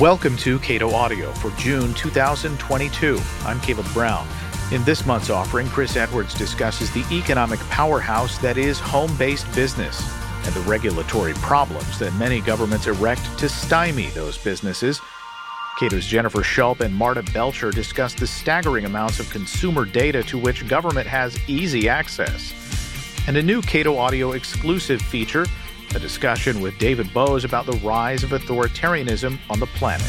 Welcome to Cato Audio for June 2022. I'm Caleb Brown. In this month's offering, Chris Edwards discusses the economic powerhouse that is home based business and the regulatory problems that many governments erect to stymie those businesses. Cato's Jennifer Schulp and Marta Belcher discuss the staggering amounts of consumer data to which government has easy access. And a new Cato Audio exclusive feature a discussion with David Boaz about the rise of authoritarianism on the planet.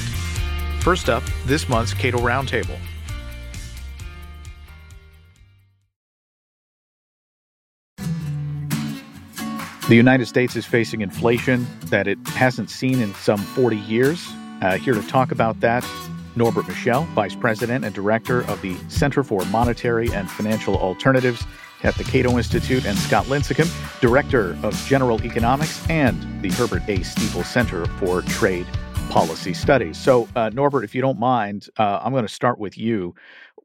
First up, this month's Cato Roundtable. The United States is facing inflation that it hasn't seen in some 40 years. Uh, here to talk about that, Norbert Michel, Vice President and Director of the Center for Monetary and Financial Alternatives at the Cato Institute, and Scott Lincicome, Director of General Economics and the Herbert A. Stiefel Center for Trade Policy Studies. So, uh, Norbert, if you don't mind, uh, I'm going to start with you.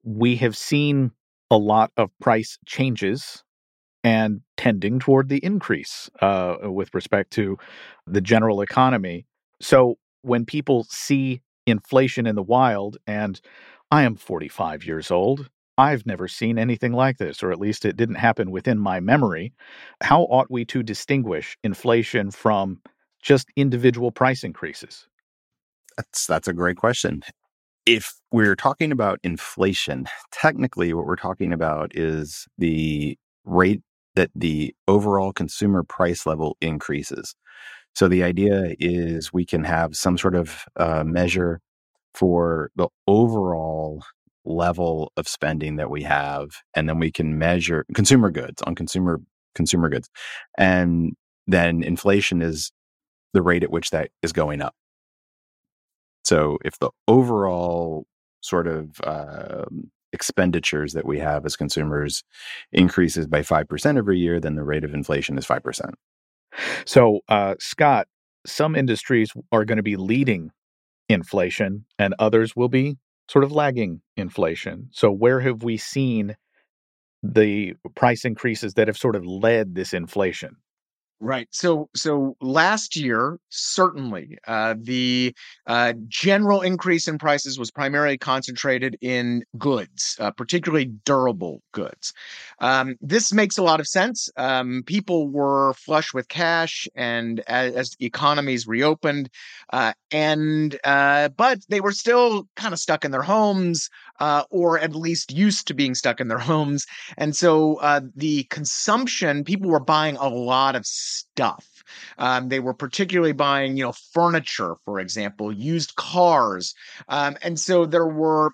We have seen a lot of price changes and tending toward the increase uh, with respect to the general economy. So, when people see inflation in the wild, and I am 45 years old, I've never seen anything like this, or at least it didn't happen within my memory. How ought we to distinguish inflation from just individual price increases? That's that's a great question. If we're talking about inflation, technically what we're talking about is the rate that the overall consumer price level increases. So the idea is we can have some sort of uh, measure for the overall level of spending that we have and then we can measure consumer goods on consumer consumer goods and then inflation is the rate at which that is going up so if the overall sort of uh, expenditures that we have as consumers increases by 5% every year then the rate of inflation is 5% so uh, scott some industries are going to be leading inflation and others will be sort of lagging inflation. So, where have we seen the price increases that have sort of led this inflation? Right. So, so last year, certainly, uh, the uh, general increase in prices was primarily concentrated in goods, uh, particularly durable goods. Um, this makes a lot of sense. Um, people were flush with cash, and as, as economies reopened, uh, and uh, but they were still kind of stuck in their homes, uh, or at least used to being stuck in their homes, and so the consumption, people were buying a lot of stuff. Um, they were particularly buying, you know, furniture, for example, used cars. Um, and so there were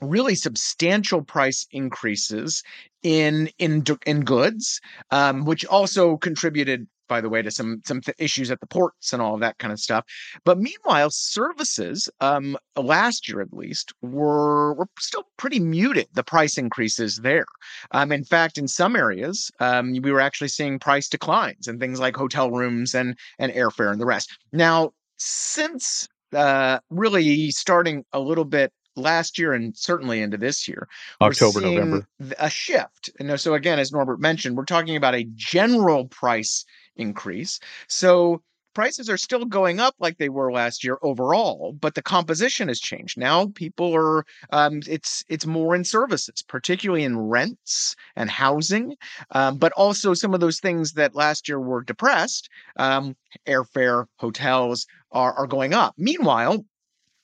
really substantial price increases in in in goods, um, which also contributed by the way, to some some th- issues at the ports and all of that kind of stuff. But meanwhile, services um, last year at least were were still pretty muted. The price increases there. Um, in fact, in some areas, um, we were actually seeing price declines and things like hotel rooms and and airfare and the rest. Now, since uh, really starting a little bit last year and certainly into this year. October, November. A shift. And so again, as Norbert mentioned, we're talking about a general price increase. So prices are still going up like they were last year overall, but the composition has changed. Now people are um, it's it's more in services, particularly in rents and housing, um, but also some of those things that last year were depressed, um, airfare, hotels are are going up. Meanwhile,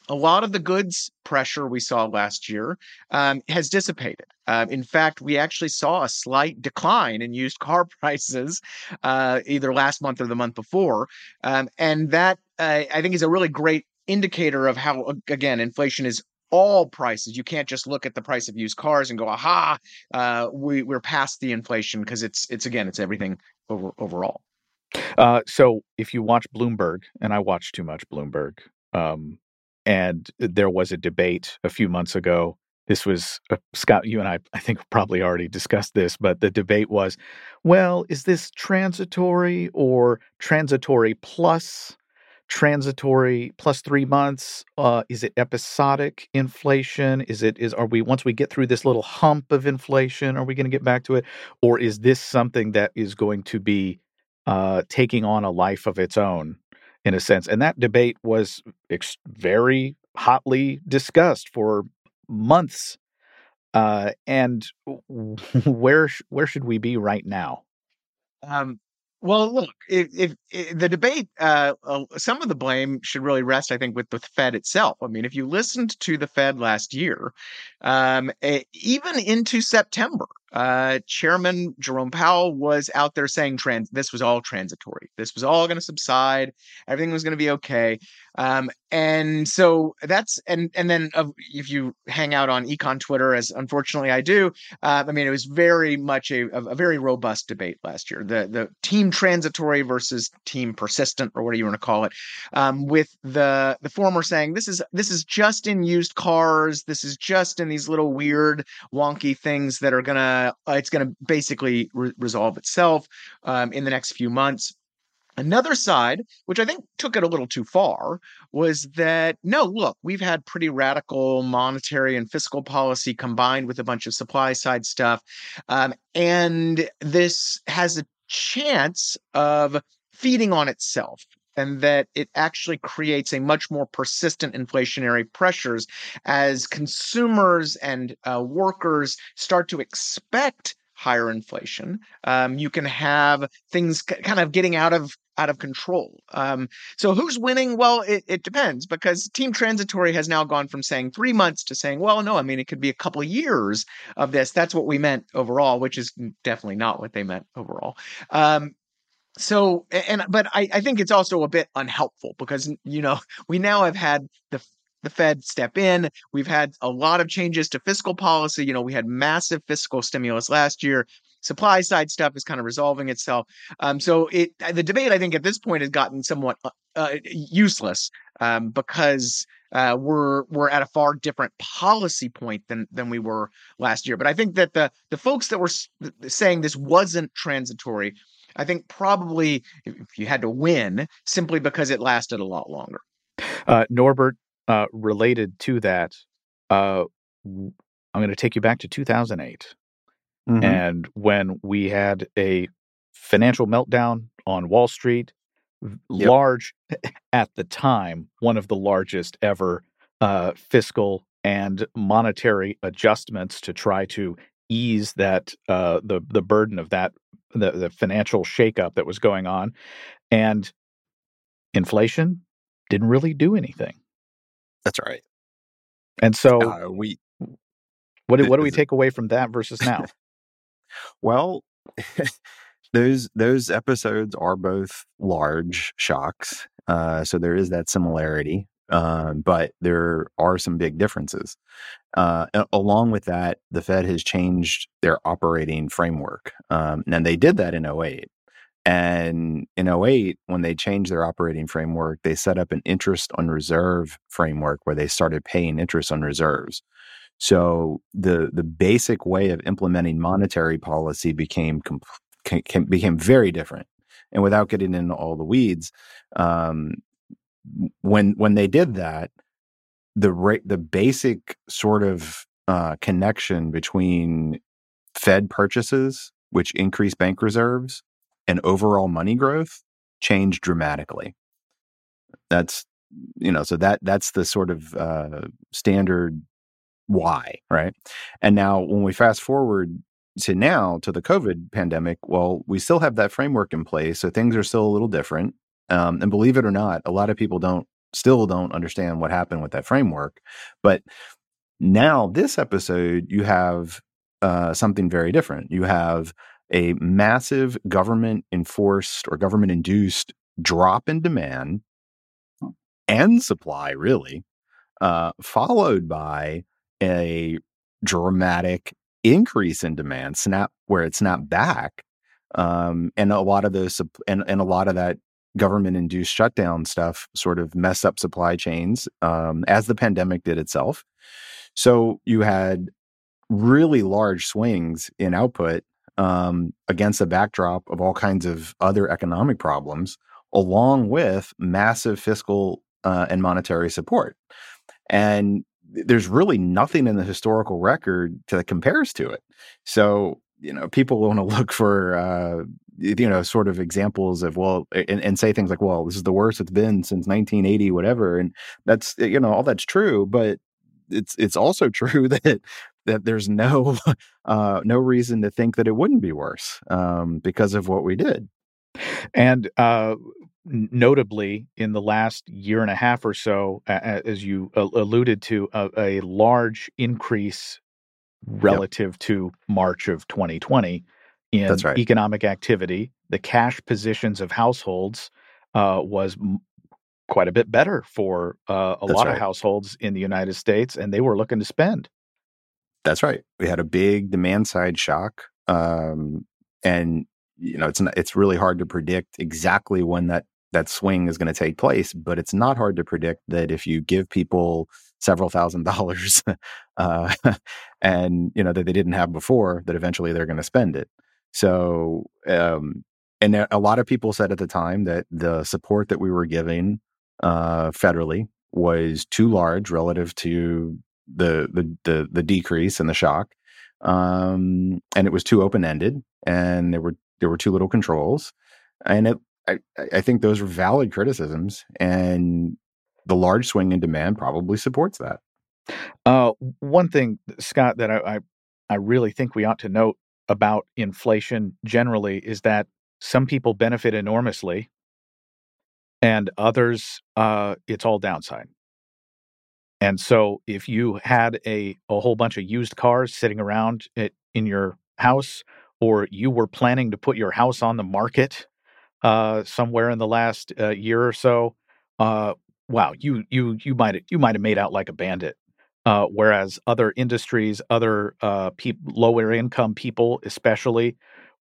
a lot of the goods pressure we saw last year um, has dissipated. Uh, in fact, we actually saw a slight decline in used car prices uh, either last month or the month before. Um, and that, uh, I think, is a really great indicator of how, again, inflation is all prices. You can't just look at the price of used cars and go, aha, uh, we, we're past the inflation because it's, it's again, it's everything over, overall. Uh, so if you watch Bloomberg, and I watch too much Bloomberg, um, and there was a debate a few months ago. This was uh, Scott, you and I, I think, probably already discussed this, but the debate was well, is this transitory or transitory plus transitory plus three months? Uh, is it episodic inflation? Is it is are we once we get through this little hump of inflation, are we going to get back to it, or is this something that is going to be uh, taking on a life of its own in a sense? And that debate was ex- very hotly discussed for months. Uh, and where where should we be right now? Um, well, look, if, if, if the debate, uh, uh, some of the blame should really rest, I think, with the Fed itself. I mean, if you listened to the Fed last year, um, even into September, uh, Chairman Jerome Powell was out there saying trans- this was all transitory. This was all going to subside. Everything was going to be okay. Um, and so that's and and then uh, if you hang out on econ Twitter, as unfortunately I do, uh, I mean it was very much a, a very robust debate last year. The the team transitory versus team persistent, or whatever you want to call it, um, with the the former saying this is this is just in used cars. This is just in these little weird wonky things that are gonna uh, it's going to basically re- resolve itself um, in the next few months. Another side, which I think took it a little too far, was that no, look, we've had pretty radical monetary and fiscal policy combined with a bunch of supply side stuff. Um, and this has a chance of feeding on itself and that it actually creates a much more persistent inflationary pressures as consumers and uh, workers start to expect higher inflation. Um, you can have things c- kind of getting out of out of control. Um, so who's winning? Well, it, it depends because Team Transitory has now gone from saying three months to saying, well, no, I mean it could be a couple of years of this. That's what we meant overall, which is definitely not what they meant overall. Um, so and but I, I think it's also a bit unhelpful because you know we now have had the the Fed step in. We've had a lot of changes to fiscal policy. You know, we had massive fiscal stimulus last year. Supply side stuff is kind of resolving itself. Um, so it the debate I think at this point has gotten somewhat uh, uh, useless um, because uh, we're we're at a far different policy point than than we were last year. But I think that the the folks that were saying this wasn't transitory I think probably if you had to win, simply because it lasted a lot longer. Uh, Norbert, uh, related to that, uh, I'm going to take you back to 2008. Mm-hmm. And when we had a financial meltdown on Wall Street, yep. large at the time, one of the largest ever uh, fiscal and monetary adjustments to try to ease that uh, the the burden of that the, the financial shakeup that was going on, and inflation didn't really do anything. That's right. And so uh, we what do, what do we take away from that versus now? well, those those episodes are both large shocks, uh, so there is that similarity. Um, but there are some big differences. Uh, along with that, the Fed has changed their operating framework. Um, and they did that in 08. And in 08, when they changed their operating framework, they set up an interest on reserve framework where they started paying interest on reserves. So the the basic way of implementing monetary policy became com- can, became very different. And without getting into all the weeds, um, when when they did that, the rate the basic sort of uh, connection between Fed purchases, which increase bank reserves, and overall money growth changed dramatically. That's you know, so that that's the sort of uh, standard why, right? And now when we fast forward to now to the COVID pandemic, well, we still have that framework in place, so things are still a little different. Um, and believe it or not, a lot of people don't still don't understand what happened with that framework. But now, this episode, you have uh, something very different. You have a massive government enforced or government induced drop in demand and supply, really, uh, followed by a dramatic increase in demand, snap where it snapped back. Um, and a lot of those, and, and a lot of that government induced shutdown stuff sort of mess up supply chains um, as the pandemic did itself. So you had really large swings in output um, against a backdrop of all kinds of other economic problems, along with massive fiscal uh, and monetary support. And there's really nothing in the historical record that compares to it. So, you know, people want to look for, uh, you know, sort of examples of, well, and, and say things like, well, this is the worst it's been since 1980, whatever. And that's, you know, all that's true. But it's, it's also true that, that there's no, uh, no reason to think that it wouldn't be worse um, because of what we did. And uh, notably in the last year and a half or so, as you alluded to, a, a large increase relative yep. to March of 2020 in right. economic activity. The cash positions of households uh, was m- quite a bit better for uh, a That's lot right. of households in the United States, and they were looking to spend. That's right. We had a big demand side shock, um, and you know it's not, it's really hard to predict exactly when that that swing is going to take place. But it's not hard to predict that if you give people several thousand dollars uh, and you know that they didn't have before, that eventually they're going to spend it. So, um, and a lot of people said at the time that the support that we were giving uh, federally was too large relative to the the the, the decrease and the shock, um, and it was too open ended, and there were there were too little controls, and it I, I think those are valid criticisms, and the large swing in demand probably supports that. Uh, one thing, Scott, that I, I, I really think we ought to note about inflation generally is that some people benefit enormously, and others, uh, it's all downside. And so, if you had a a whole bunch of used cars sitting around it, in your house, or you were planning to put your house on the market uh, somewhere in the last uh, year or so, uh, wow, you you you might you might have made out like a bandit. Uh, whereas other industries, other uh, pe- lower income people, especially,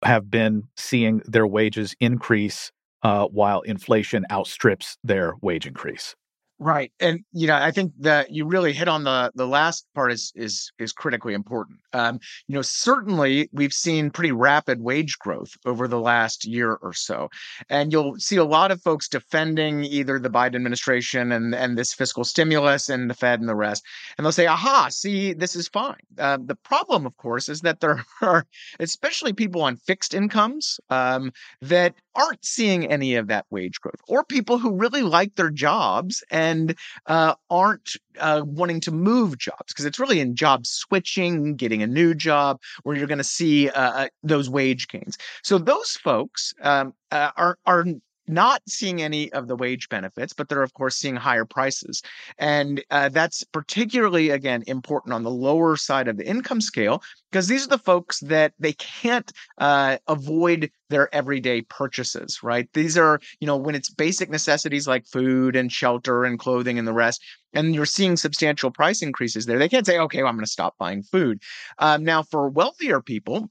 have been seeing their wages increase uh, while inflation outstrips their wage increase. Right. And you know, I think that you really hit on the the last part is is is critically important. Um, you know, certainly we've seen pretty rapid wage growth over the last year or so. And you'll see a lot of folks defending either the Biden administration and and this fiscal stimulus and the Fed and the rest. And they'll say, "Aha, see, this is fine." Uh, the problem, of course, is that there are especially people on fixed incomes um, that aren't seeing any of that wage growth or people who really like their jobs and uh, aren't uh, wanting to move jobs because it's really in job switching, getting a new job, where you're going to see uh, uh, those wage gains. So those folks um, uh, are are not seeing any of the wage benefits, but they're of course seeing higher prices, and uh, that's particularly again important on the lower side of the income scale because these are the folks that they can't uh, avoid their everyday purchases, right? These are you know when it's basic necessities like food and shelter and clothing and the rest, and you're seeing substantial price increases there. They can't say, okay, well, I'm going to stop buying food. Um, now, for wealthier people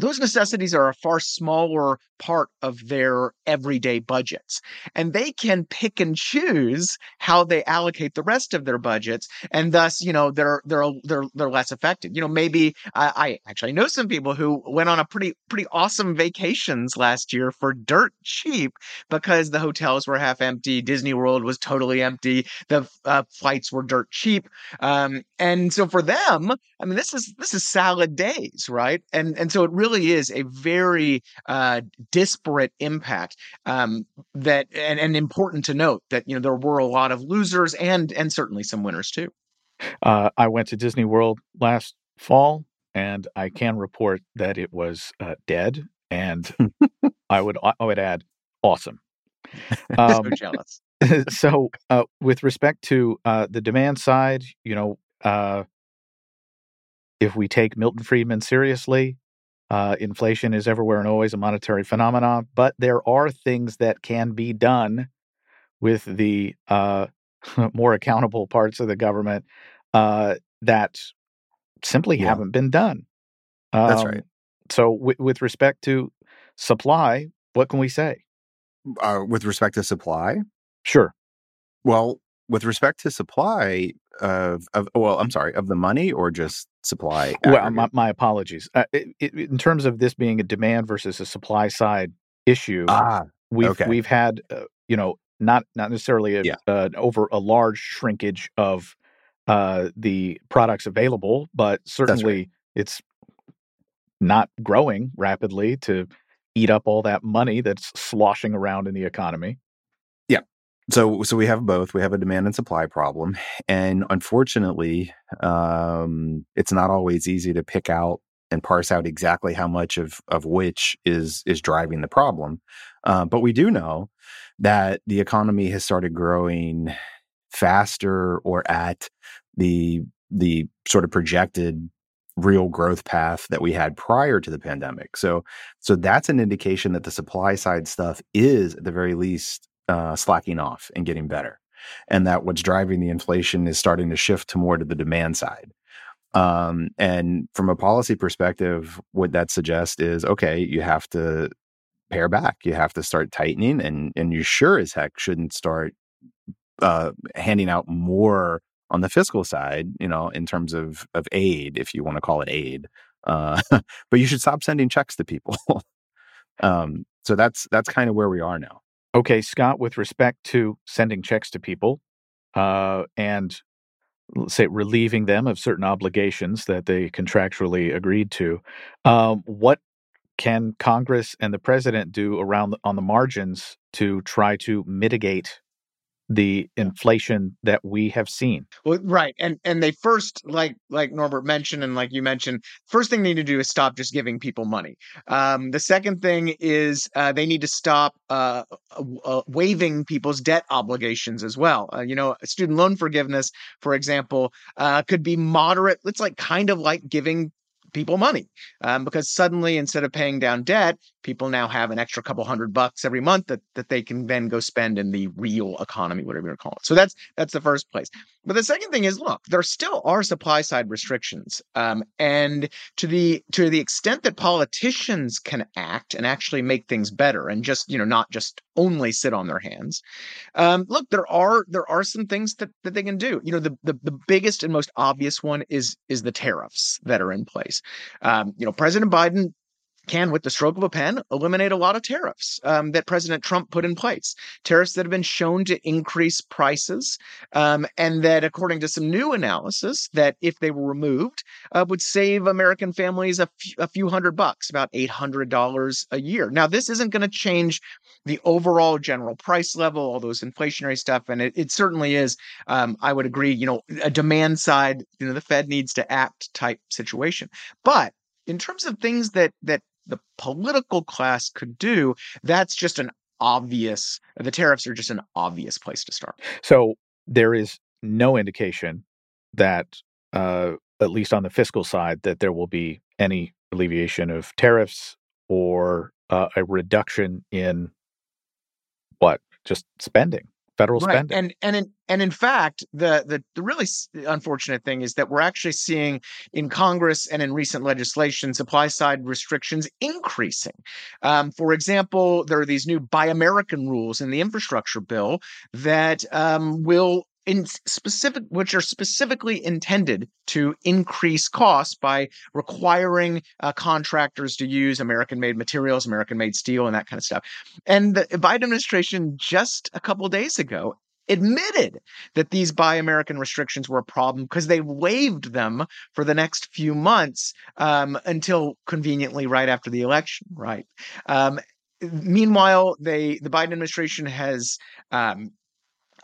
those necessities are a far smaller part of their everyday budgets. And they can pick and choose how they allocate the rest of their budgets. And thus, you know, they're they're they're they're less affected. You know, maybe I, I actually know some people who went on a pretty pretty awesome vacations last year for dirt cheap because the hotels were half empty, Disney World was totally empty, the uh, flights were dirt cheap. Um, and so for them, I mean, this is this is salad days, right? And and so it really is a very uh, disparate impact um, that and, and important to note that you know there were a lot of losers and and certainly some winners too. Uh, I went to Disney World last fall, and I can report that it was uh, dead, and I would I would add awesome. Um, so jealous. so, uh, with respect to uh, the demand side, you know, uh, if we take Milton Friedman seriously, uh, inflation is everywhere and always a monetary phenomenon, but there are things that can be done with the uh, more accountable parts of the government uh, that simply yeah. haven't been done. Um, That's right. So, w- with respect to supply, what can we say? Uh, with respect to supply? Sure. Well, with respect to supply of, of well, I'm sorry, of the money or just supply? Well, my, my apologies. Uh, it, it, in terms of this being a demand versus a supply side issue, ah, We've Okay. we've had uh, you know not not necessarily a, Yeah. uh, over a large shrinkage of uh, the products available, but certainly it's not growing rapidly to eat up all that money that's sloshing around in the economy. So, so we have both. We have a demand and supply problem, and unfortunately, um, it's not always easy to pick out and parse out exactly how much of of which is is driving the problem. Uh, but we do know that the economy has started growing faster or at the the sort of projected real growth path that we had prior to the pandemic. So so that's an indication that the supply side stuff is at the very least uh, slacking off and getting better, and that what's driving the inflation is starting to shift to more to the demand side. Um, and from a policy perspective, what that suggests is okay, you have to pare back, you have to start tightening, and and you sure as heck shouldn't start uh, handing out more on the fiscal side, you know, in terms of of aid, if you want to call it aid. Uh, but you should stop sending checks to people. um, so that's that's kind of where we are now. Okay, Scott, with respect to sending checks to people uh, and say relieving them of certain obligations that they contractually agreed to, um, what can Congress and the president do around on the margins to try to mitigate the inflation that we have seen? Well, right, and and they first, like like Norbert mentioned, and like you mentioned, first thing they need to do is stop just giving people money. Um, the second thing is uh, they need to stop uh, uh, waiving people's debt obligations as well. Uh, you know, student loan forgiveness, for example, uh, could be moderate. It's like kind of like giving people money um, because suddenly instead of paying down debt people now have an extra couple hundred bucks every month that, that they can then go spend in the real economy whatever you want to call it. So that's that's the first place. But the second thing is look there still are supply side restrictions um, and to the to the extent that politicians can act and actually make things better and just you know not just only sit on their hands um, look there are there are some things that, that they can do. You know the, the the biggest and most obvious one is is the tariffs that are in place. Um, you know, President Biden can, with the stroke of a pen, eliminate a lot of tariffs um, that President Trump put in place. Tariffs that have been shown to increase prices, um, and that, according to some new analysis, that if they were removed, uh, would save American families a, f- a few hundred bucks, about eight hundred dollars a year. Now, this isn't going to change the overall general price level, all those inflationary stuff, and it, it certainly is. Um, I would agree. You know, a demand side, you know, the Fed needs to act type situation, but in terms of things that that the political class could do, that's just an obvious. The tariffs are just an obvious place to start. So there is no indication that, uh, at least on the fiscal side, that there will be any alleviation of tariffs or uh, a reduction in what just spending, federal right. spending. And and in, and in fact, the, the the really unfortunate thing is that we're actually seeing in Congress and in recent legislation supply side restrictions increasing. Um, for example, there are these new Buy American rules in the infrastructure bill that um, will in specific which are specifically intended to increase costs by requiring uh, contractors to use american made materials american made steel and that kind of stuff. And the biden administration just a couple days ago admitted that these buy american restrictions were a problem because they waived them for the next few months um, until conveniently right after the election right? Um, meanwhile they the biden administration has um,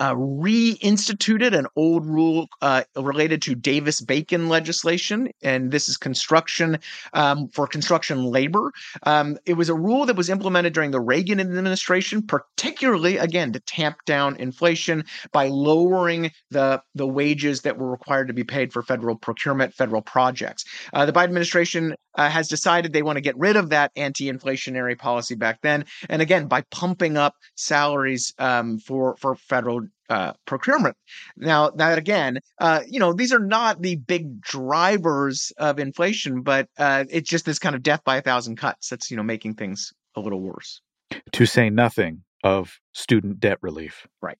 uh, reinstituted an old rule uh, related to Davis Bacon legislation, and this is construction um, for construction labor. Um, it was a rule that was implemented during the Reagan administration, particularly again to tamp down inflation by lowering the the wages that were required to be paid for federal procurement, federal projects. Uh, the Biden administration uh, has decided they want to get rid of that anti-inflationary policy back then, and again by pumping up salaries um, for for federal uh, procurement. Now, that again, uh, you know, these are not the big drivers of inflation, but uh, it's just this kind of death by a thousand cuts that's you know making things a little worse. To say nothing of student debt relief. Right.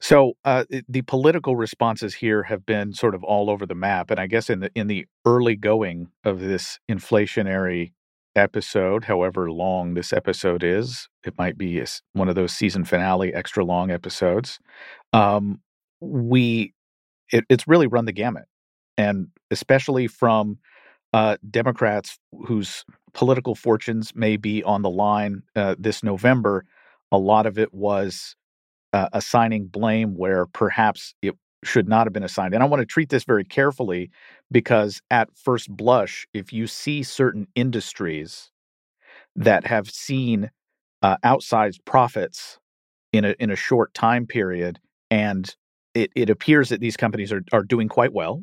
So uh, the political responses here have been sort of all over the map, and I guess in the in the early going of this inflationary episode, however long this episode is. It might be one of those season finale extra long episodes. Um, we it, it's really run the gamut, and especially from uh, Democrats whose political fortunes may be on the line uh, this November. A lot of it was uh, assigning blame where perhaps it should not have been assigned. And I want to treat this very carefully because at first blush, if you see certain industries that have seen uh, outsized profits in a in a short time period, and it, it appears that these companies are are doing quite well,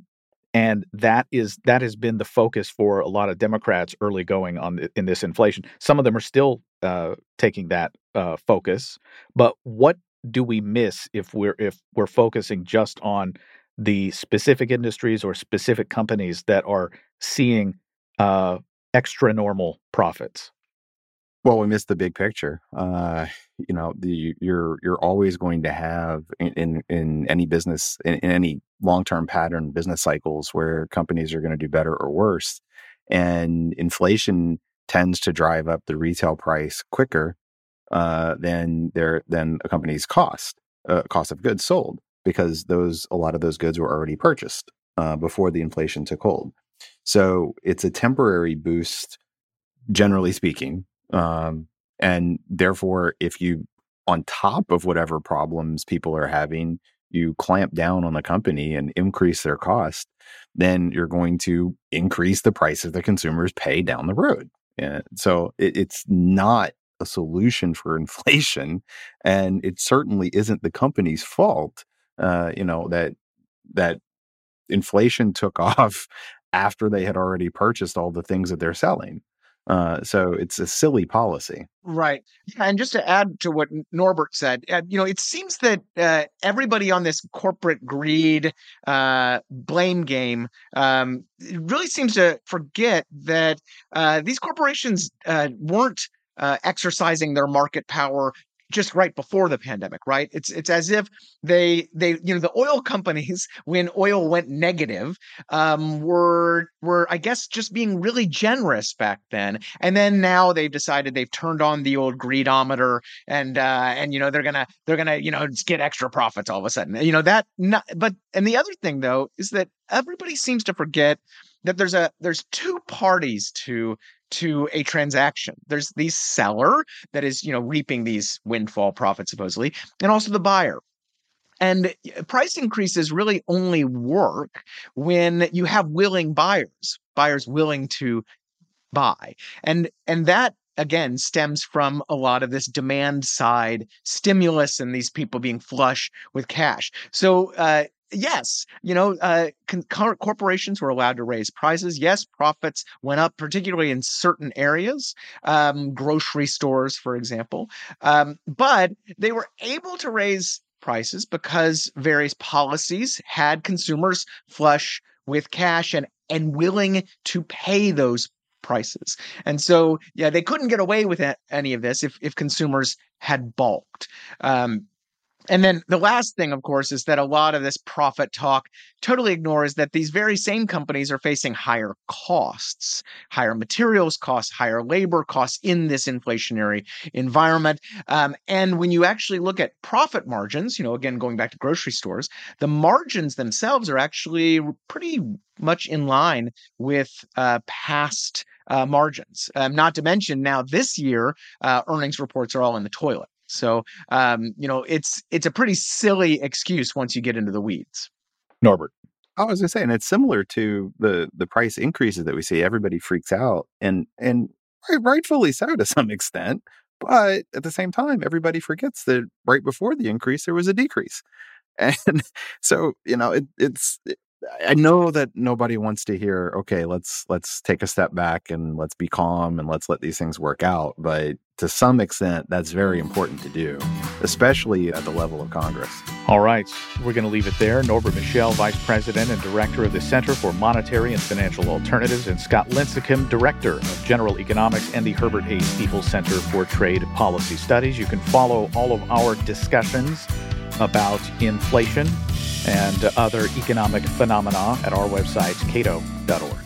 and that is that has been the focus for a lot of Democrats early going on the, in this inflation. Some of them are still uh, taking that uh, focus, but what do we miss if we're if we're focusing just on the specific industries or specific companies that are seeing uh, extra normal profits? Well, we miss the big picture. Uh, you know, the, you're you're always going to have in in, in any business in, in any long term pattern business cycles where companies are going to do better or worse, and inflation tends to drive up the retail price quicker uh, than their than a company's cost uh, cost of goods sold because those a lot of those goods were already purchased uh, before the inflation took hold. So it's a temporary boost, generally speaking, um, and therefore, if you on top of whatever problems people are having, you clamp down on the company and increase their cost, then you're going to increase the prices the consumers pay down the road. And so it, it's not a solution for inflation, and it certainly isn't the company's fault. Uh, you know that that inflation took off after they had already purchased all the things that they're selling. Uh, so it's a silly policy. Right. And just to add to what Norbert said, uh, you know, it seems that uh, everybody on this corporate greed uh, blame game um, really seems to forget that uh, these corporations uh, weren't uh, exercising their market power just right before the pandemic right? It's it's as if they they you know the oil companies when oil went negative um were were i guess just being really generous back then. And then now they've decided they've turned on the old greedometer and uh and you know they're gonna they're gonna you know get extra profits all of a sudden. You know that not but and the other thing though is that everybody seems to forget that there's a there's two parties to to a transaction. There's the seller that is, you know, reaping these windfall profits supposedly, and also the buyer. And price increases really only work when you have willing buyers, buyers willing to buy. And and that again stems from a lot of this demand side stimulus and these people being flush with cash. So uh, yes, you know, uh, con- corporations were allowed to raise prices. Yes, profits went up, particularly in certain areas, um, grocery stores, for example. Um, but they were able to raise prices because various policies had consumers flush with cash and and willing to pay those prices. And so, yeah, they couldn't get away with any of this if if consumers had balked. Um, and then the last thing, of course, is that a lot of this profit talk totally ignores that these very same companies are facing higher costs, higher materials costs, higher labor costs in this inflationary environment. Um, and when you actually look at profit margins, you know, again, going back to grocery stores, the margins themselves are actually pretty much in line with uh, past uh, margins. Um, not to mention now this year, uh, earnings reports are all in the toilet. So, um, you know, it's it's a pretty silly excuse once you get into the weeds. Norbert. I was gonna say, and it's similar to the the price increases that we see. Everybody freaks out, and and rightfully so to some extent. But at the same time, everybody forgets that right before the increase there was a decrease, and so you know it, it's I know that nobody wants to hear, okay, let's let's take a step back and let's be calm and let's let these things work out. But to some extent, that's very important to do, especially at the level of Congress. All right, we're going to leave it there. Norbert Michel, Vice President and Director of the Center for Monetary and Financial Alternatives, and Scott Lincicome, Director of General Economics and the Herbert A. Stiefel Center for Trade Policy Studies. You can follow all of our discussions about inflation and other economic phenomena at our website, cato.org.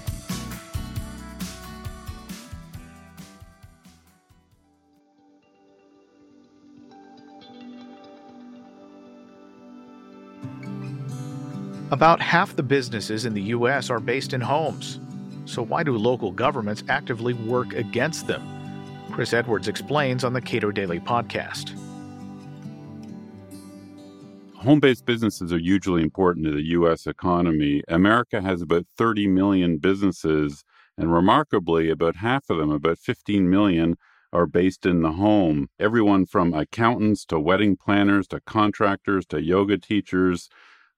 About half the businesses in the U.S. are based in homes. So, why do local governments actively work against them? Chris Edwards explains on the Cato Daily Podcast. Home based businesses are hugely important to the U.S. economy. America has about 30 million businesses, and remarkably, about half of them, about 15 million, are based in the home. Everyone from accountants to wedding planners to contractors to yoga teachers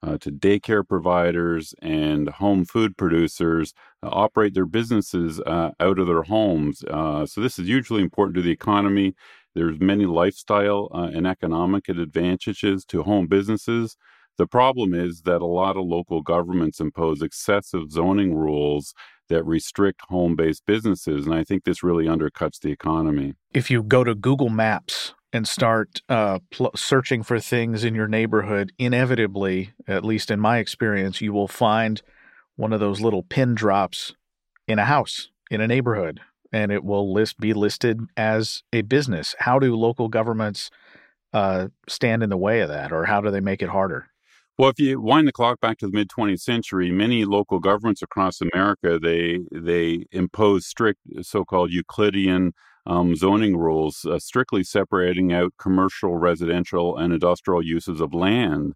uh, to daycare providers and home food producers uh, operate their businesses uh, out of their homes. Uh, so this is hugely important to the economy. There's many lifestyle uh, and economic advantages to home businesses. The problem is that a lot of local governments impose excessive zoning rules that restrict home based businesses. And I think this really undercuts the economy. If you go to Google Maps and start uh, pl- searching for things in your neighborhood, inevitably, at least in my experience, you will find one of those little pin drops in a house, in a neighborhood, and it will list be listed as a business. How do local governments uh, stand in the way of that, or how do they make it harder? Well, if you wind the clock back to the mid 20th century, many local governments across America they they imposed strict so-called Euclidean um, zoning rules, uh, strictly separating out commercial, residential, and industrial uses of land.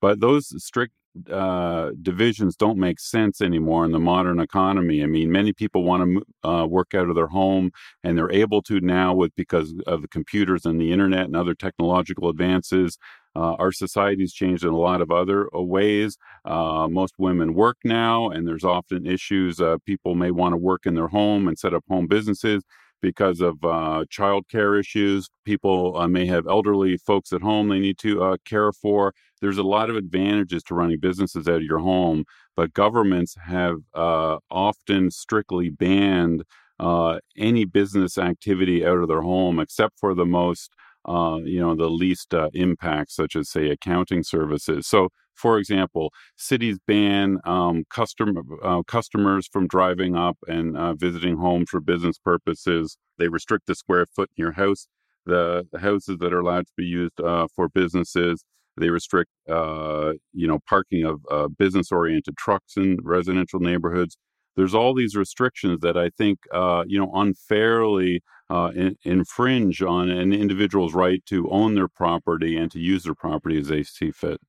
But those strict uh, divisions don't make sense anymore in the modern economy. I mean, many people want to uh, work out of their home, and they're able to now with because of the computers and the internet and other technological advances. Uh, our society's changed in a lot of other uh, ways. Uh, most women work now, and there's often issues. Uh, people may want to work in their home and set up home businesses because of uh, childcare issues. People uh, may have elderly folks at home they need to uh, care for. There's a lot of advantages to running businesses out of your home, but governments have uh, often strictly banned uh, any business activity out of their home except for the most uh, you know, the least uh, impact, such as, say, accounting services. So, for example, cities ban um, customer, uh, customers from driving up and uh, visiting homes for business purposes. They restrict the square foot in your house, the, the houses that are allowed to be used uh, for businesses. They restrict, uh, you know, parking of business-oriented trucks in residential neighborhoods there's all these restrictions that I think uh, you know unfairly uh, in, infringe on an individual's right to own their property and to use their property as they see fit.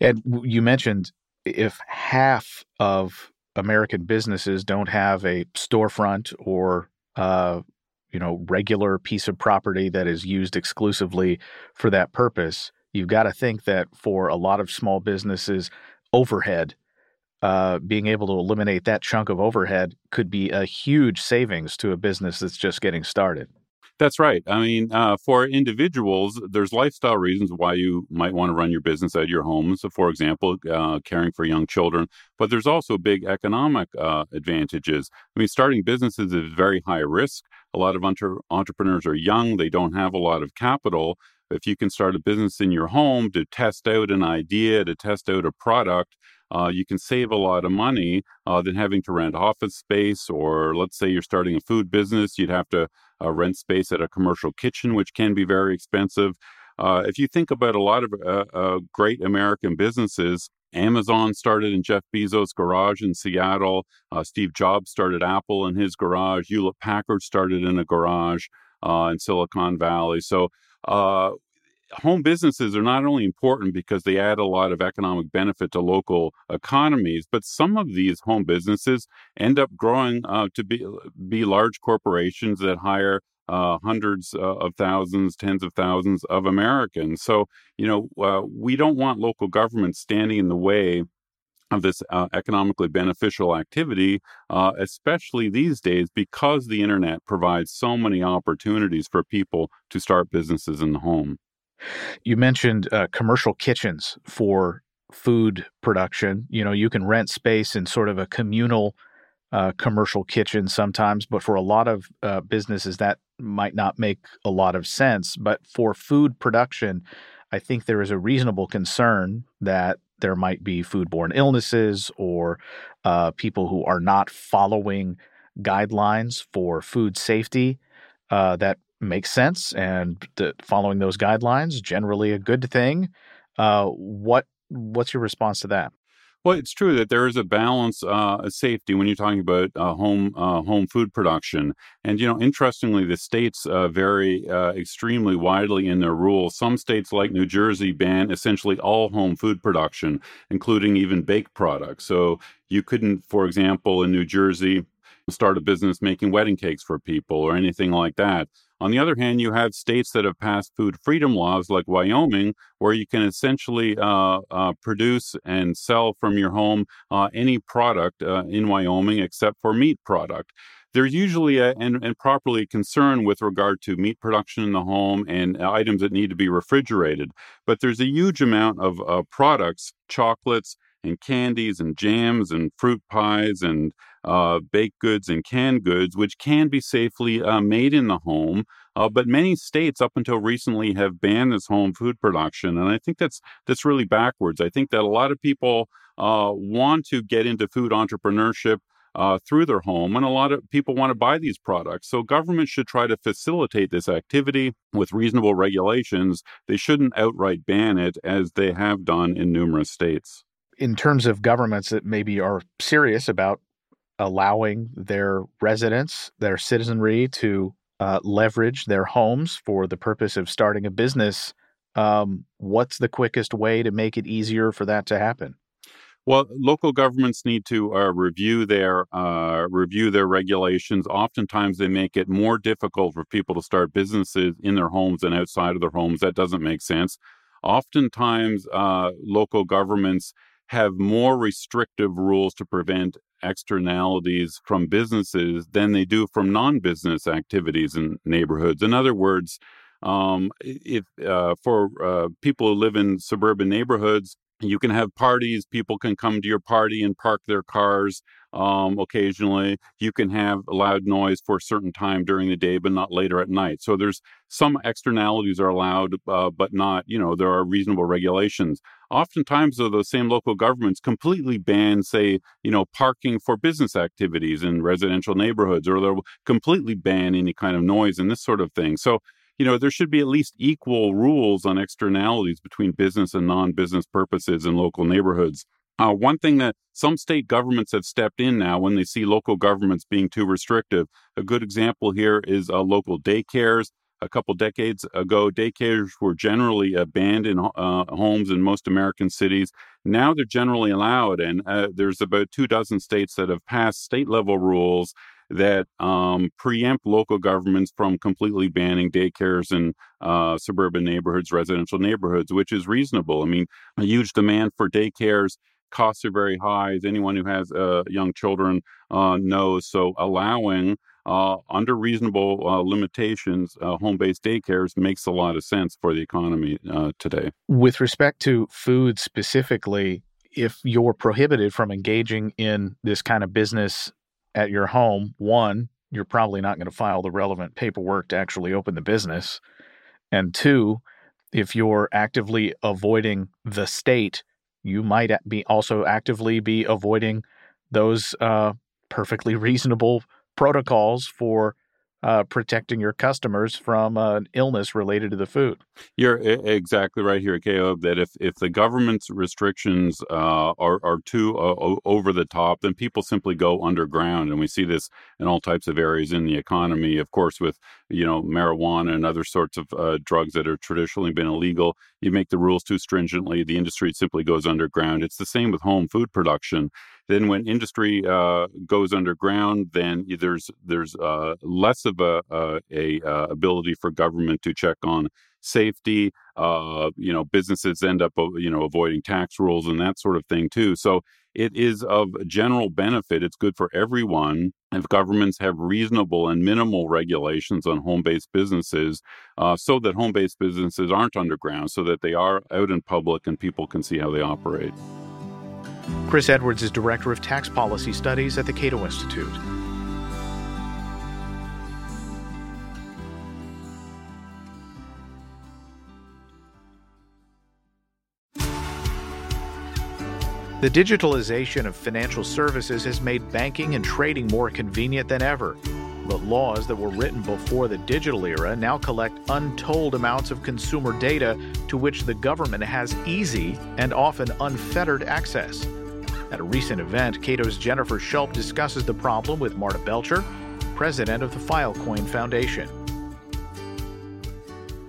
And you mentioned if half of American businesses don't have a storefront or uh, you know regular piece of property that is used exclusively for that purpose, you've got to think that for a lot of small businesses, overhead uh, being able to eliminate that chunk of overhead could be a huge savings to a business that's just getting started. That's right. I mean, uh, for individuals, there's lifestyle reasons why you might want to run your business out of your home. So, for example, uh, caring for young children. But there's also big economic uh, advantages. I mean, starting businesses is very high risk. A lot of entre- entrepreneurs are young, they don't have a lot of capital. If you can start a business in your home to test out an idea, to test out a product, uh, you can save a lot of money uh, than having to rent office space. Or let's say you're starting a food business, you'd have to uh, rent space at a commercial kitchen, which can be very expensive. Uh, if you think about a lot of uh, uh, great American businesses, Amazon started in Jeff Bezos' garage in Seattle. Steve Jobs started Apple in his garage. Hewlett Packard started in a garage in Silicon Valley. So home businesses are not only important because they add a lot of economic benefit to local economies, but some of these home businesses end up growing uh, to be be large corporations that hire uh, hundreds uh, of thousands, tens of thousands of Americans. So you know uh, we don't want local government standing in the way of this uh, economically beneficial activity, uh, especially these days because the internet provides so many opportunities for people to start businesses in the home. You mentioned uh, commercial kitchens for food production. You know, you can rent space in sort of a communal uh, commercial kitchen sometimes, but for a lot of uh, businesses, that might not make a lot of sense. But for food production, I think there is a reasonable concern that there might be foodborne illnesses or uh, people who are not following guidelines for food safety uh, that makes sense and following those guidelines generally a good thing. Uh, what what's your response to that? Well, it's true that there is a balance uh, of safety when you're talking about uh, home uh, home food production, and you know, interestingly, the states uh, vary uh, extremely widely in their rules. Some states, like New Jersey, ban essentially all home food production, including even baked products. So you couldn't, for example, in New Jersey, start a business making wedding cakes for people or anything like that. On the other hand, you have states that have passed food freedom laws like Wyoming, where you can essentially uh, uh, produce and sell from your home uh, any product uh, in Wyoming except for meat product. There's usually a, and, and properly concern with regard to meat production in the home and items that need to be refrigerated. But there's a huge amount of uh, products, chocolates, and candies and jams and fruit pies and uh, baked goods and canned goods, which can be safely uh, made in the home. Uh, but many states, up until recently, have banned this home food production, and I think that's that's really backwards. I think that a lot of people uh, want to get into food entrepreneurship. Uh, through their home, and a lot of people want to buy these products. So, government should try to facilitate this activity with reasonable regulations. They shouldn't outright ban it, as they have done in numerous states in terms of governments that maybe are serious about allowing their residents, their citizenry to uh, leverage their homes for the purpose of starting a business, um, what's the quickest way to make it easier for that to happen? Well, local governments need to uh, review their uh, review their regulations. Oftentimes, they make it more difficult for people to start businesses in their homes and outside of their homes. That doesn't make sense. Oftentimes, uh, local governments have more restrictive rules to prevent externalities from businesses than they do from non-business activities in neighborhoods. In other words, um, if uh, for uh, people who live in suburban neighborhoods, you can have parties. People can come to your party and park their cars um, occasionally. You can have loud noise for a certain time during the day, but not later at night. So there's some externalities are allowed, uh, but not, you know, there are reasonable regulations. Oftentimes, though, those same local governments completely ban, say, you know, parking for business activities in residential neighborhoods, or they'll completely ban any kind of noise and this sort of thing. So you know, there should be at least equal rules on externalities between business and non business purposes in local neighborhoods. Uh, one thing that some state governments have stepped in now when they see local governments being too restrictive. A good example here is uh, local daycares. A couple decades ago, daycares were generally banned in uh, homes in most American cities. Now they're generally allowed, and uh, there's about two dozen states that have passed state level rules that um, preempt local governments from completely banning daycares in uh, suburban neighborhoods, residential neighborhoods, which is reasonable. I mean, a huge demand for daycares. Costs are very high, as anyone who has uh, young children uh, knows. So, allowing uh, under reasonable uh, limitations, uh, home based daycares makes a lot of sense for the economy today. With respect to food specifically, if you're prohibited from engaging in this kind of business at your home, one, you're probably not going to file the relevant paperwork to actually open the business. And two, if you're actively avoiding the state, you might be also actively be avoiding those uh, perfectly reasonable protocols for uh, protecting your customers from uh, an illness related to the food. You're exactly right here, Caleb. That if, if the government's restrictions uh, are are too uh, over the top, then people simply go underground, and we see this in all types of areas in the economy. Of course, with you know marijuana and other sorts of uh, drugs that have traditionally been illegal, you make the rules too stringently, the industry simply goes underground. It's the same with home food production. Then when industry uh, goes underground, then there's there's uh, less of a, a, a, uh, ability for government to check on safety. Uh, you know, businesses end up you know avoiding tax rules and that sort of thing too. So it is of general benefit. It's good for everyone if governments have reasonable and minimal regulations on home based businesses uh, so that home based businesses aren't underground, so that they are out in public and people can see how they operate. Chris Edwards is Director of Tax Policy Studies at the Cato Institute. The digitalization of financial services has made banking and trading more convenient than ever. But laws that were written before the digital era now collect untold amounts of consumer data to which the government has easy and often unfettered access. At a recent event, Cato's Jennifer Schulp discusses the problem with Marta Belcher, president of the Filecoin Foundation.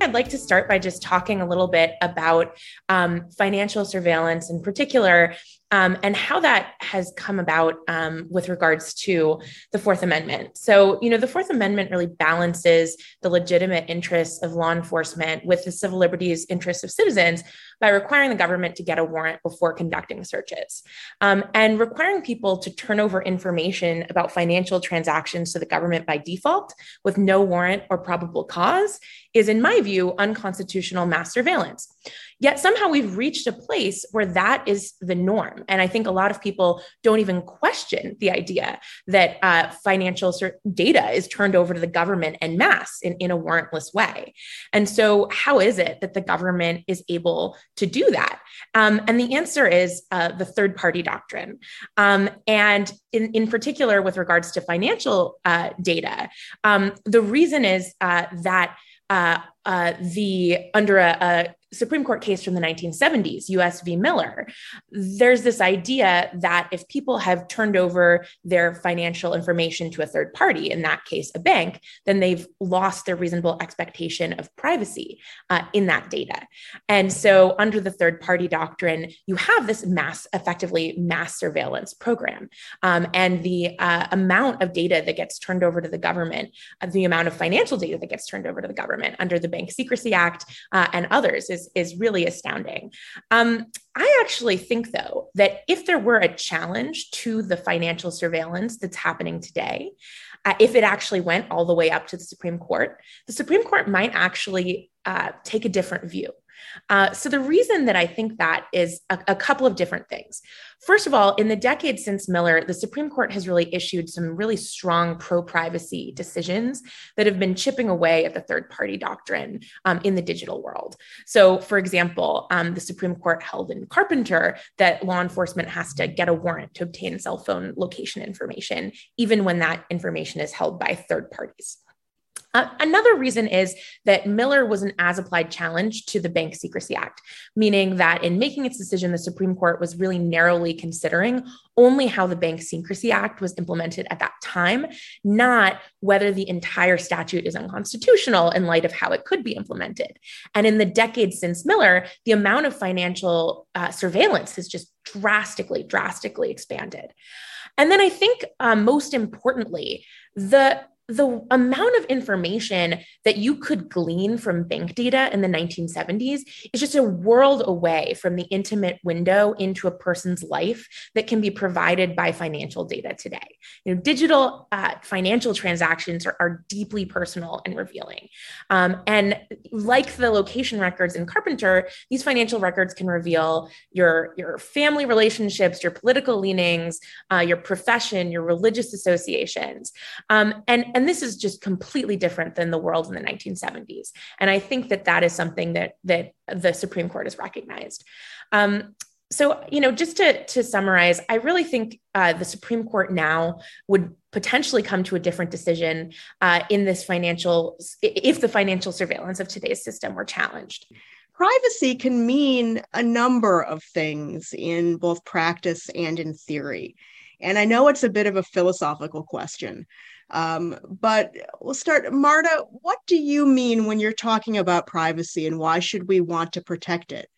I'd like to start by just talking a little bit about um, financial surveillance in particular um, and how that has come about um, with regards to the Fourth Amendment. So, you know, the Fourth Amendment really balances the legitimate interests of law enforcement with the civil liberties interests of citizens by requiring the government to get a warrant before conducting searches um, and requiring people to turn over information about financial transactions to the government by default with no warrant or probable cause is, in my view, unconstitutional mass surveillance. Yet somehow we've reached a place where that is the norm. And I think a lot of people don't even question the idea that uh, financial data is turned over to the government en masse in, in a warrantless way. And so, how is it that the government is able to do that? Um, and the answer is uh, the third party doctrine. Um, and in, in particular, with regards to financial uh, data, um, the reason is uh, that. Uh, uh, the under a, a, Supreme Court case from the 1970s, US v. Miller, there's this idea that if people have turned over their financial information to a third party, in that case, a bank, then they've lost their reasonable expectation of privacy uh, in that data. And so, under the third party doctrine, you have this mass, effectively mass surveillance program. Um, and the uh, amount of data that gets turned over to the government, uh, the amount of financial data that gets turned over to the government under the Bank Secrecy Act uh, and others is, is really astounding. Um, I actually think, though, that if there were a challenge to the financial surveillance that's happening today, uh, if it actually went all the way up to the Supreme Court, the Supreme Court might actually uh, take a different view. Uh, so the reason that I think that is a, a couple of different things. First of all, in the decades since Miller, the Supreme Court has really issued some really strong pro privacy decisions that have been chipping away at the third party doctrine um, in the digital world. So, for example, um, the Supreme Court held in Carpenter that law enforcement has to get a warrant to obtain cell phone location information, even when that information is held by third parties. Uh, another reason is that Miller was an as applied challenge to the Bank Secrecy Act, meaning that in making its decision, the Supreme Court was really narrowly considering only how the Bank Secrecy Act was implemented at that time, not whether the entire statute is unconstitutional in light of how it could be implemented. And in the decades since Miller, the amount of financial uh, surveillance has just drastically, drastically expanded. And then I think um, most importantly, the the amount of information that you could glean from bank data in the 1970s is just a world away from the intimate window into a person's life that can be provided by financial data today. You know, digital uh, financial transactions are, are, deeply personal and revealing. Um, and like the location records in Carpenter, these financial records can reveal your, your family relationships, your political leanings, uh, your profession, your religious associations. Um, and, and this is just completely different than the world in the 1970s. And I think that that is something that that the Supreme Court has recognized. Um, so, you know, just to, to summarize, I really think uh, the Supreme Court now would potentially come to a different decision uh, in this financial, if the financial surveillance of today's system were challenged. Privacy can mean a number of things in both practice and in theory. And I know it's a bit of a philosophical question, um, but we'll start. Marta, what do you mean when you're talking about privacy and why should we want to protect it?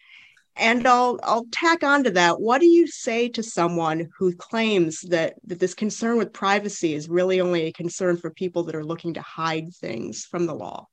And I'll I'll tack on to that. What do you say to someone who claims that, that this concern with privacy is really only a concern for people that are looking to hide things from the law?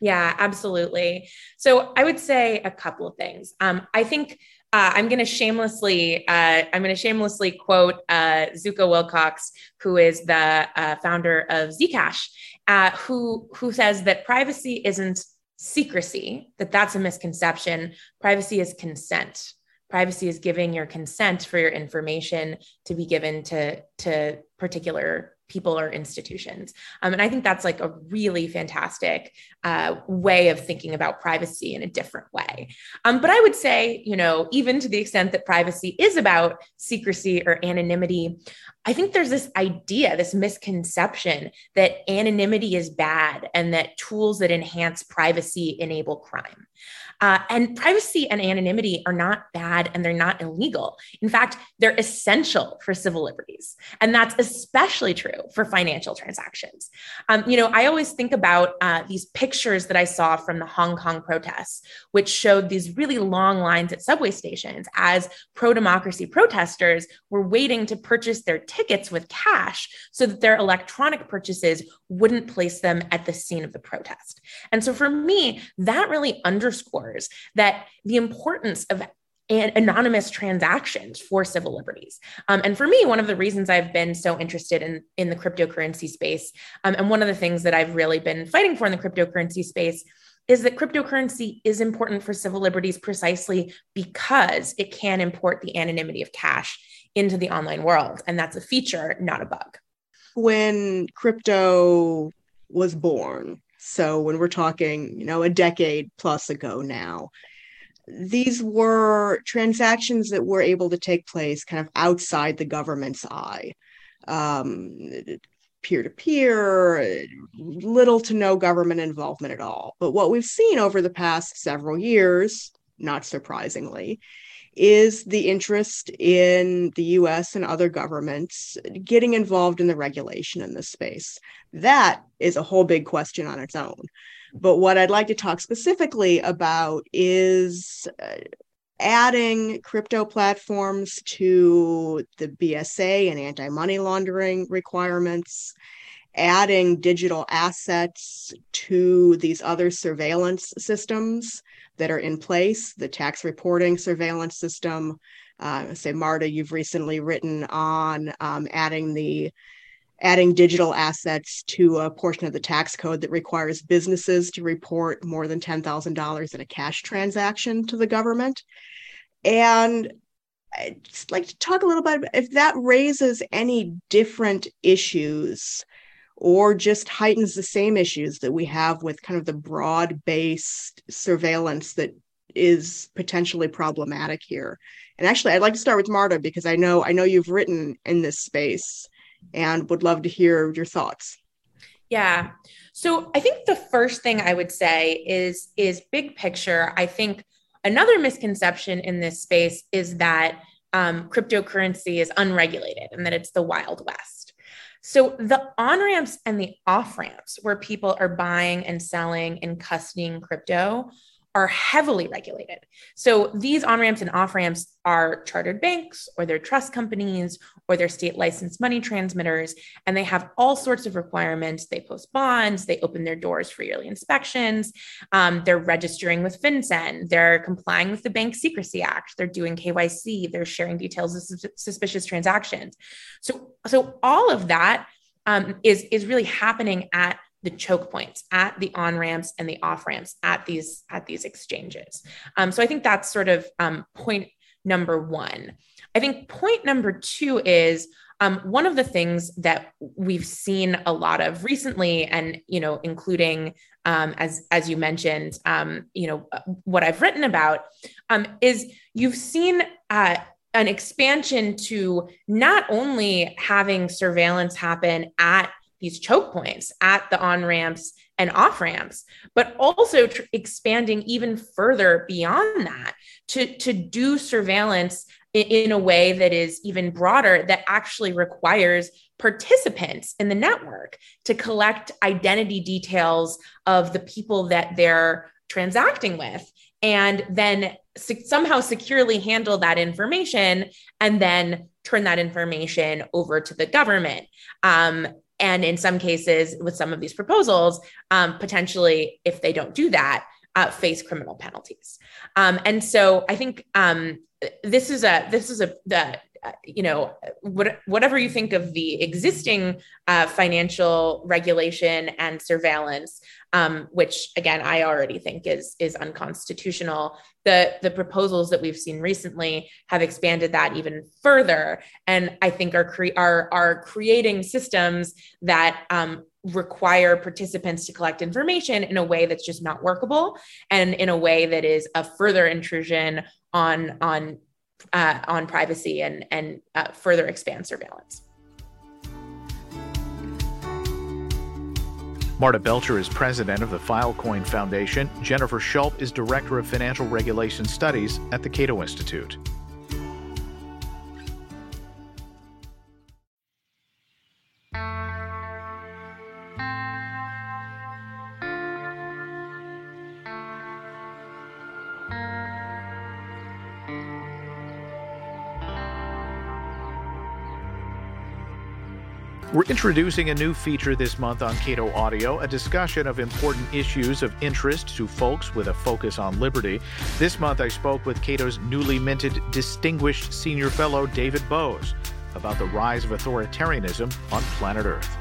Yeah, absolutely. So I would say a couple of things. Um, I think uh, I'm going to shamelessly, uh, I'm going to shamelessly quote uh, Zooko Wilcox, who is the uh, founder of Zcash, uh, who who says that privacy isn't secrecy; that that's a misconception. Privacy is consent. Privacy is giving your consent for your information to be given to to particular people or institutions. Um, and I think that's like a really fantastic uh, way of thinking about privacy in a different way. Um, but I would say, you know, even to the extent that privacy is about secrecy or anonymity, I think there's this idea, this misconception that anonymity is bad and that tools that enhance privacy enable crime. Uh, and privacy and anonymity are not bad and they're not illegal. In fact, they're essential for civil liberties. And that's especially true for financial transactions. Um, you know, I always think about uh, these pictures that I saw from the Hong Kong protests, which showed these really long lines at subway stations as pro democracy protesters were waiting to purchase their tickets with cash so that their electronic purchases wouldn't place them at the scene of the protest. And so for me, that really underscores that the importance of and anonymous transactions for civil liberties. Um, and for me, one of the reasons I've been so interested in, in the cryptocurrency space, um, and one of the things that I've really been fighting for in the cryptocurrency space, is that cryptocurrency is important for civil liberties precisely because it can import the anonymity of cash into the online world. And that's a feature, not a bug. When crypto was born, so when we're talking, you know, a decade plus ago now, these were transactions that were able to take place kind of outside the government's eye. Um, peer to peer, little to no government involvement at all. But what we've seen over the past several years, not surprisingly, is the interest in the US and other governments getting involved in the regulation in this space. That is a whole big question on its own. But what I'd like to talk specifically about is uh, adding crypto platforms to the BSA and anti money laundering requirements, adding digital assets to these other surveillance systems that are in place, the tax reporting surveillance system. Uh, say, Marta, you've recently written on um, adding the adding digital assets to a portion of the tax code that requires businesses to report more than $10,000 in a cash transaction to the government. And I'd just like to talk a little bit if that raises any different issues or just heightens the same issues that we have with kind of the broad based surveillance that is potentially problematic here. And actually, I'd like to start with Marta because I know I know you've written in this space and would love to hear your thoughts. Yeah. So I think the first thing I would say is is big picture. I think another misconception in this space is that um, cryptocurrency is unregulated and that it's the wild west. So the on ramps and the off ramps where people are buying and selling and custodying crypto are heavily regulated. So these on ramps and off ramps are chartered banks or they're trust companies or they're state licensed money transmitters. And they have all sorts of requirements. They post bonds, they open their doors for yearly inspections, um, they're registering with FinCEN, they're complying with the Bank Secrecy Act, they're doing KYC, they're sharing details of suspicious transactions. So, so all of that um, is is really happening at the choke points at the on ramps and the off ramps at these at these exchanges. Um, so I think that's sort of um, point number one. I think point number two is um, one of the things that we've seen a lot of recently, and you know, including um, as as you mentioned, um, you know, what I've written about um, is you've seen. Uh, an expansion to not only having surveillance happen at these choke points at the on ramps and off ramps, but also tr- expanding even further beyond that to, to do surveillance in, in a way that is even broader, that actually requires participants in the network to collect identity details of the people that they're transacting with and then somehow securely handle that information and then turn that information over to the government. Um, and in some cases with some of these proposals um, potentially if they don't do that uh, face criminal penalties. Um, and so i think um, this is a this is a the uh, you know what, whatever you think of the existing uh, financial regulation and surveillance um, which again i already think is is unconstitutional. The the proposals that we've seen recently have expanded that even further. And i think are cre- are are creating systems that um, require participants to collect information in a way that's just not workable and in a way that is a further intrusion on on uh, on privacy and and uh, further expand surveillance Marta Belcher is president of the Filecoin Foundation. Jennifer Schulp is director of financial regulation studies at the Cato Institute. Introducing a new feature this month on Cato Audio, a discussion of important issues of interest to folks with a focus on liberty. This month, I spoke with Cato's newly minted Distinguished Senior Fellow, David Boaz, about the rise of authoritarianism on planet Earth.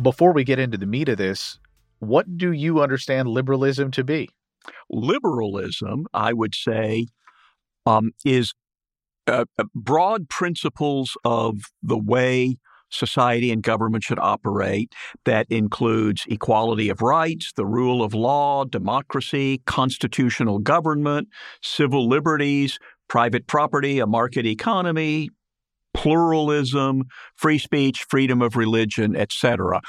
Before we get into the meat of this, what do you understand liberalism to be? Liberalism, I would say, um, is uh, uh, broad principles of the way society and government should operate that includes equality of rights, the rule of law, democracy, constitutional government, civil liberties, private property, a market economy, pluralism, free speech, freedom of religion, etc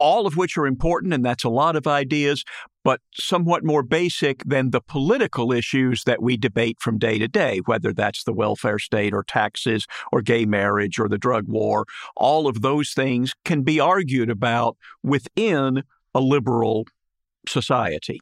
all of which are important, and that's a lot of ideas, but somewhat more basic than the political issues that we debate from day to day, whether that's the welfare state or taxes or gay marriage or the drug war. All of those things can be argued about within a liberal society.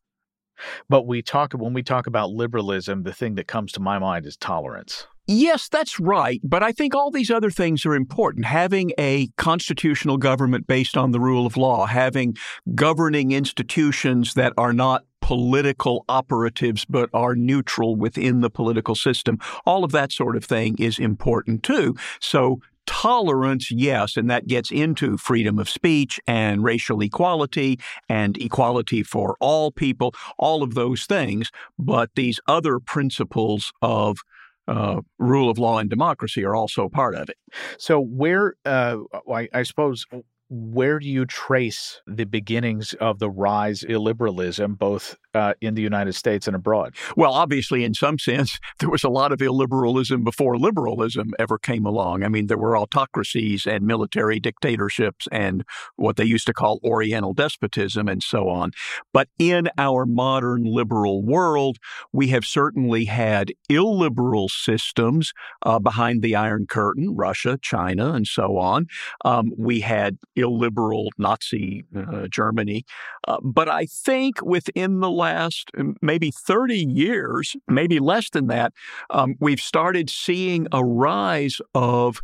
But we talk when we talk about liberalism, the thing that comes to my mind is tolerance. Yes, that's right. But I think all these other things are important. Having a constitutional government based on the rule of law, having governing institutions that are not political operatives but are neutral within the political system, all of that sort of thing is important too. So tolerance, yes, and that gets into freedom of speech and racial equality and equality for all people, all of those things. But these other principles of uh, rule of law and democracy are also part of it. So, where, uh, I, I suppose, where do you trace the beginnings of the rise illiberalism, both uh, in the United States and abroad? Well, obviously, in some sense, there was a lot of illiberalism before liberalism ever came along. I mean, there were autocracies and military dictatorships and what they used to call Oriental despotism and so on. But in our modern liberal world, we have certainly had illiberal systems uh, behind the Iron Curtain, Russia, China, and so on. Um, we had illiberal Nazi uh, Germany. Uh, but I think within the last maybe 30 years, maybe less than that, um, we've started seeing a rise of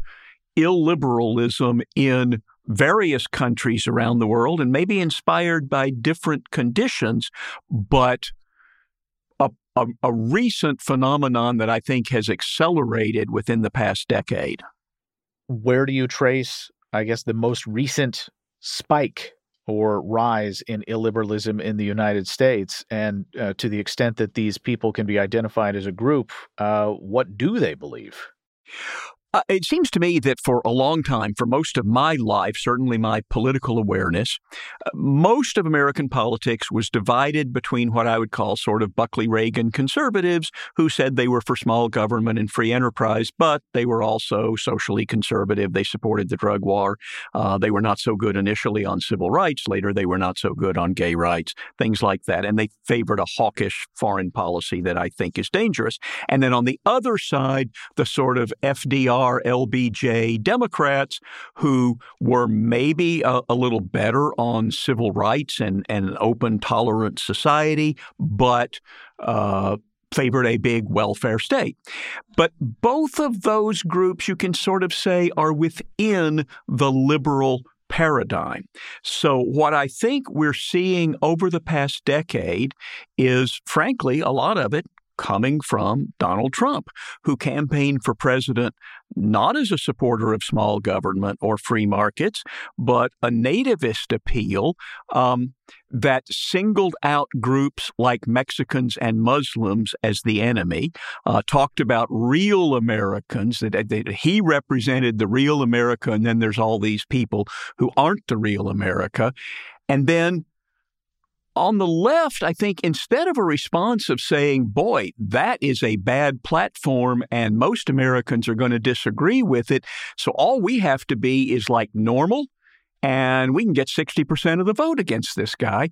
illiberalism in various countries around the world and maybe inspired by different conditions, but a, a, a recent phenomenon that I think has accelerated within the past decade. Where do you trace I guess, the most recent spike or rise in illiberalism in the United States. And uh, to the extent that these people can be identified as a group, uh, what do they believe? Uh, it seems to me that for a long time, for most of my life, certainly my political awareness, uh, most of American politics was divided between what I would call sort of Buckley Reagan conservatives who said they were for small government and free enterprise, but they were also socially conservative. They supported the drug war. Uh, they were not so good initially on civil rights. Later, they were not so good on gay rights, things like that. And they favored a hawkish foreign policy that I think is dangerous. And then on the other side, the sort of FDR are LBJ Democrats who were maybe a, a little better on civil rights and, and an open, tolerant society, but uh, favored a big welfare state. But both of those groups, you can sort of say, are within the liberal paradigm. So, what I think we're seeing over the past decade is, frankly, a lot of it coming from Donald Trump, who campaigned for president not as a supporter of small government or free markets, but a nativist appeal um, that singled out groups like Mexicans and Muslims as the enemy, uh, talked about real Americans, that, that he represented the real America, and then there's all these people who aren't the real America. And then on the left, I think instead of a response of saying, boy, that is a bad platform and most Americans are going to disagree with it. So all we have to be is like normal and we can get 60% of the vote against this guy.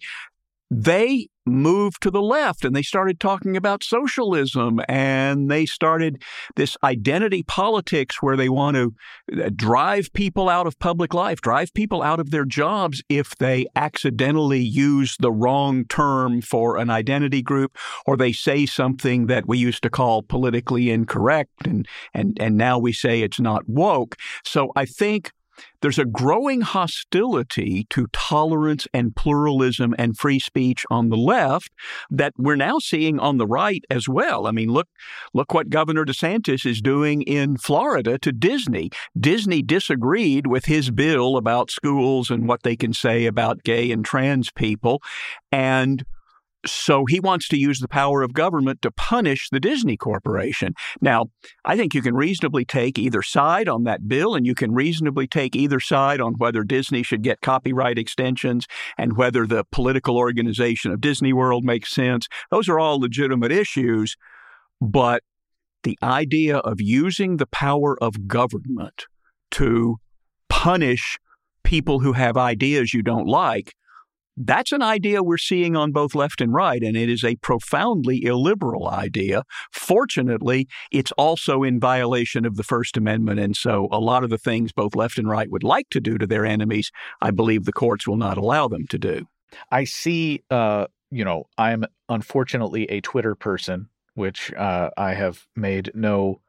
They moved to the left and they started talking about socialism and they started this identity politics where they want to uh, drive people out of public life, drive people out of their jobs if they accidentally use the wrong term for an identity group or they say something that we used to call politically incorrect and and and now we say it's not woke. So I think there's a growing hostility to tolerance and pluralism and free speech on the left that we're now seeing on the right as well. I mean, look look what Governor DeSantis is doing in Florida to Disney. Disney disagreed with his bill about schools and what they can say about gay and trans people and so he wants to use the power of government to punish the Disney Corporation. Now, I think you can reasonably take either side on that bill, and you can reasonably take either side on whether Disney should get copyright extensions and whether the political organization of Disney World makes sense. Those are all legitimate issues. But the idea of using the power of government to punish people who have ideas you don't like that's an idea we're seeing on both left and right, and it is a profoundly illiberal idea. Fortunately, it's also in violation of the First Amendment, and so a lot of the things both left and right would like to do to their enemies, I believe the courts will not allow them to do. I see, uh, you know, I'm unfortunately a Twitter person, which uh, I have made no,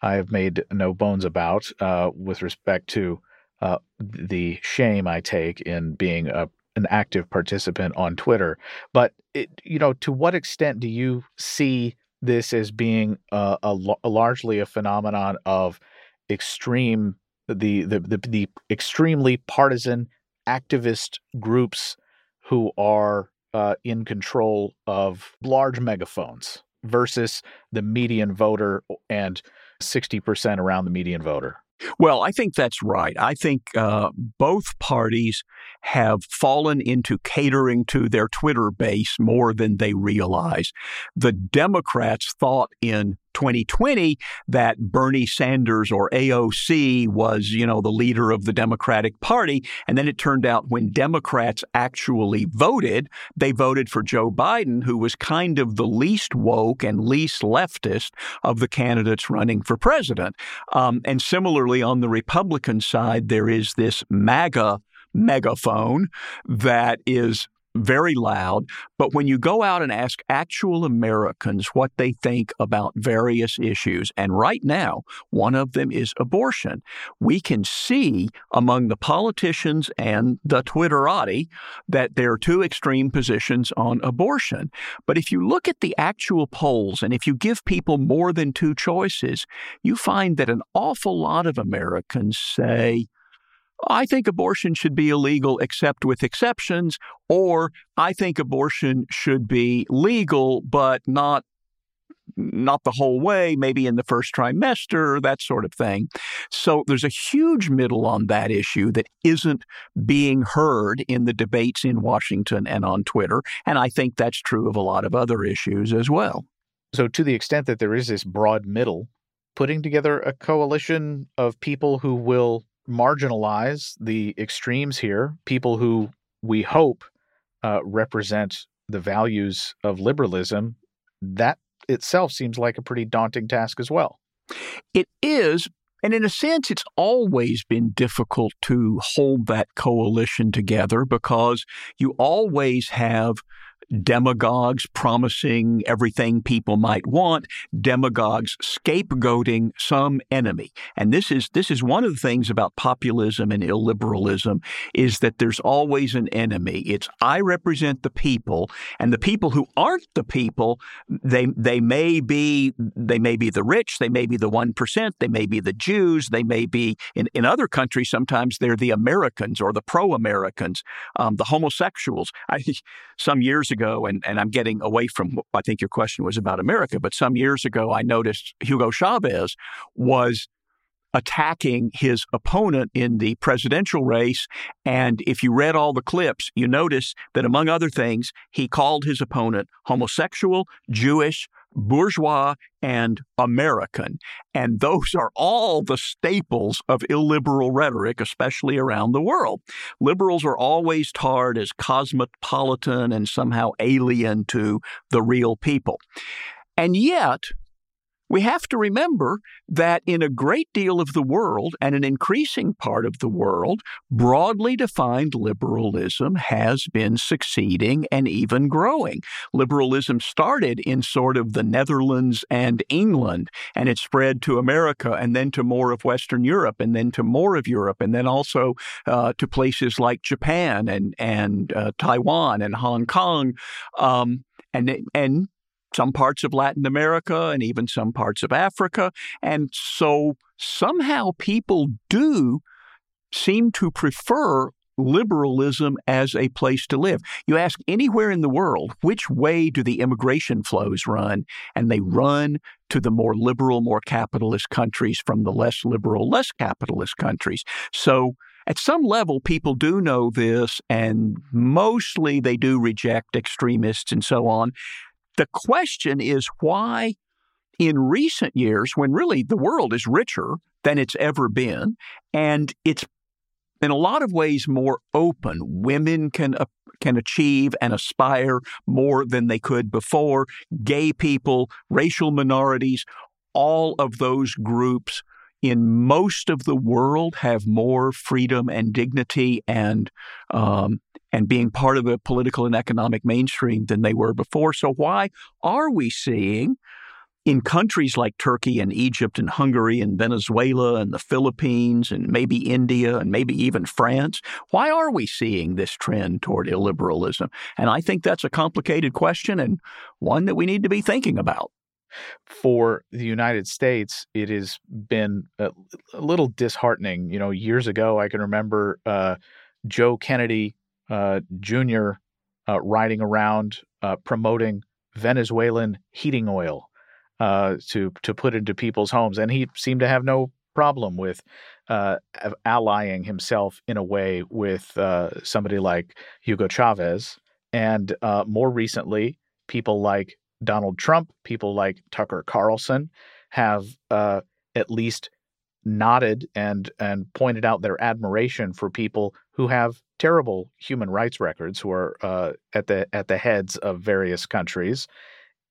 I have made no bones about uh, with respect to uh, the shame I take in being a an active participant on Twitter. But it, you know, to what extent do you see this as being a, a, a largely a phenomenon of extreme the, the the the extremely partisan activist groups who are uh, in control of large megaphones versus the median voter and 60% around the median voter? Well, I think that's right. I think uh, both parties have fallen into catering to their Twitter base more than they realize. The Democrats thought in 2020 that Bernie Sanders or AOC was, you know, the leader of the Democratic Party. And then it turned out when Democrats actually voted, they voted for Joe Biden, who was kind of the least woke and least leftist of the candidates running for president. Um, and similarly, on the Republican side, there is this MAGA megaphone that is very loud. But when you go out and ask actual Americans what they think about various issues, and right now, one of them is abortion, we can see among the politicians and the Twitterati that there are two extreme positions on abortion. But if you look at the actual polls and if you give people more than two choices, you find that an awful lot of Americans say, I think abortion should be illegal except with exceptions, or I think abortion should be legal but not not the whole way, maybe in the first trimester, that sort of thing. So there's a huge middle on that issue that isn't being heard in the debates in Washington and on Twitter. And I think that's true of a lot of other issues as well. So, to the extent that there is this broad middle, putting together a coalition of people who will marginalize the extremes here, people who we hope uh, represent the values of liberalism, that itself seems like a pretty daunting task as well. It is. And in a sense, it's always been difficult to hold that coalition together because you always have demagogues promising everything people might want, demagogues scapegoating some enemy. And this is this is one of the things about populism and illiberalism is that there's always an enemy. It's I represent the people, and the people who aren't the people, they they may be they may be the rich, they may be the one percent, they may be the Jews, they may be in, in other countries sometimes they're the Americans or the pro-Americans, um, the homosexuals. I, some years ago, and, and I'm getting away from what I think your question was about America, but some years ago, I noticed Hugo Chavez was attacking his opponent in the presidential race. And if you read all the clips, you notice that among other things, he called his opponent homosexual, Jewish, bourgeois, and American. And those are all the staples of illiberal rhetoric, especially around the world. Liberals are always tarred as cosmopolitan and somehow alien to the real people. And yet, we have to remember that in a great deal of the world and an increasing part of the world, broadly defined liberalism has been succeeding and even growing. Liberalism started in sort of the Netherlands and England, and it spread to America and then to more of Western Europe and then to more of Europe and then also uh, to places like Japan and, and uh, Taiwan and Hong Kong. Um, and, and some parts of Latin America and even some parts of Africa. And so somehow people do seem to prefer liberalism as a place to live. You ask anywhere in the world, which way do the immigration flows run? And they run to the more liberal, more capitalist countries from the less liberal, less capitalist countries. So at some level, people do know this, and mostly they do reject extremists and so on. The question is why, in recent years, when really the world is richer than it's ever been, and it's in a lot of ways more open. Women can uh, can achieve and aspire more than they could before. Gay people, racial minorities, all of those groups in most of the world have more freedom and dignity and um, and being part of the political and economic mainstream than they were before. So why are we seeing in countries like Turkey and Egypt and Hungary and Venezuela and the Philippines and maybe India and maybe even France, why are we seeing this trend toward illiberalism? And I think that's a complicated question and one that we need to be thinking about. For the United States, it has been a, little disheartening. You know, years ago, I can remember uh, Joe Kennedy uh, Jr. Uh, riding around uh, promoting Venezuelan heating oil uh, to to put into people's homes, and he seemed to have no problem with uh, allying himself in a way with somebody like Hugo Chavez, and more recently, people like Donald Trump, people like Tucker Carlson have uh, at least nodded and and pointed out their admiration for people who have terrible human rights records, who are uh, at the at the heads of various countries.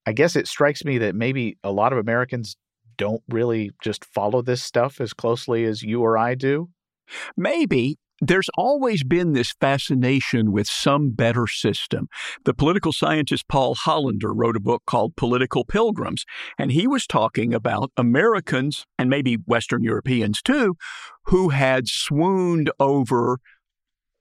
I guess it strikes me that maybe a lot of Americans don't really just follow this stuff as closely as you or I do. Maybe, there's always been this fascination with some better system. The political scientist Paul Hollander wrote a book called Political Pilgrims, and he was talking about Americans and maybe Western Europeans too, who had swooned over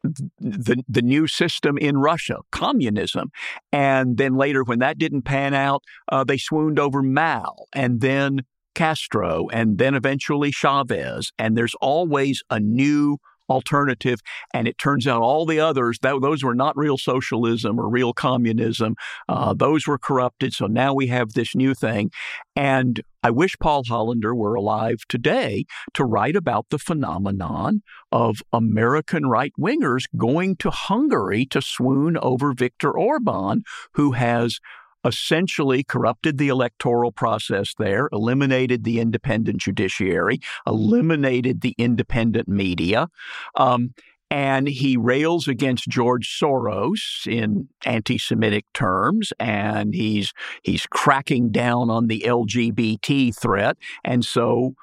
the the new system in Russia, communism, and then later when that didn't pan out, uh, they swooned over Mao, and then Castro, and then eventually Chavez, and there's always a new alternative. And it turns out all the others, that, those were not real socialism or real communism. Uh, those were corrupted. So now we have this new thing. And I wish Paul Hollander were alive today to write about the phenomenon of American right wingers going to Hungary to swoon over Viktor Orban, who has essentially corrupted the electoral process there, eliminated the independent judiciary, eliminated the independent media. Um, and he rails against George Soros in anti-Semitic terms, and he's he's cracking down on the LGBT threat. And so,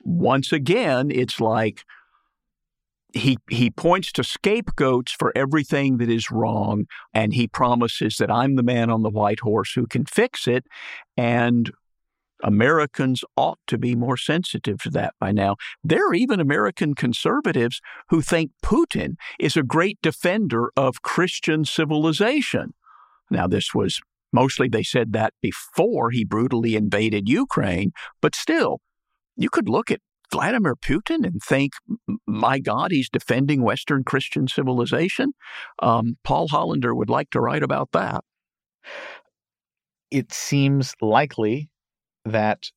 once again, it's like he he points to scapegoats for everything that is wrong and he promises that I'm the man on the white horse who can fix it and Americans ought to be more sensitive to that by now. There are even American conservatives who think Putin is a great defender of Christian civilization. Now, this was mostly they said that before he brutally invaded Ukraine, but still, you could look at Vladimir Putin and think, my God, he's defending Western Christian civilization? Um, Paul Hollander would like to write about that. It seems likely that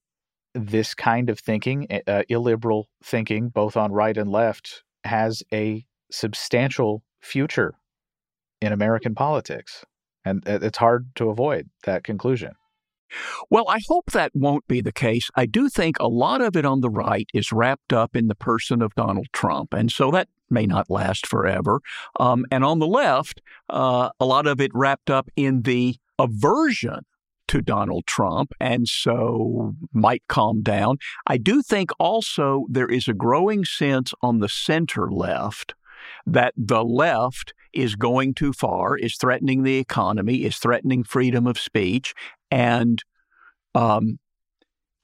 this kind of thinking, uh, illiberal thinking, both on right and left, has a substantial future in American politics. And it's hard to avoid that conclusion. Well, I hope that won't be the case. I do think a lot of it on the right is wrapped up in the person of Donald Trump. And so that may not last forever. Um, and on the left, uh, a lot of it wrapped up in the aversion to Donald Trump and so might calm down. I do think also there is a growing sense on the center left that the left is going too far, is threatening the economy, is threatening freedom of speech, and um,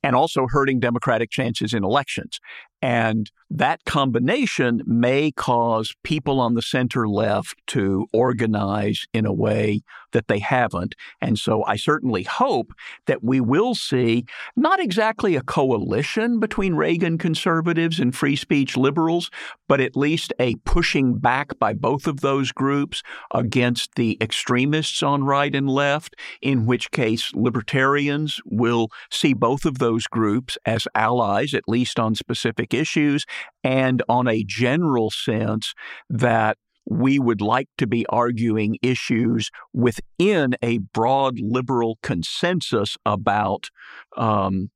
and also hurting Democratic chances in elections. And that combination may cause people on the center left to organize in a way that they haven't. And so I certainly hope that we will see not exactly a coalition between Reagan conservatives and free speech liberals, but at least a pushing back by both of those groups against the extremists on right and left, in which case libertarians will see both of those groups as allies, at least on specific issues, and on a general sense that we would like to be arguing issues within a broad liberal consensus about um,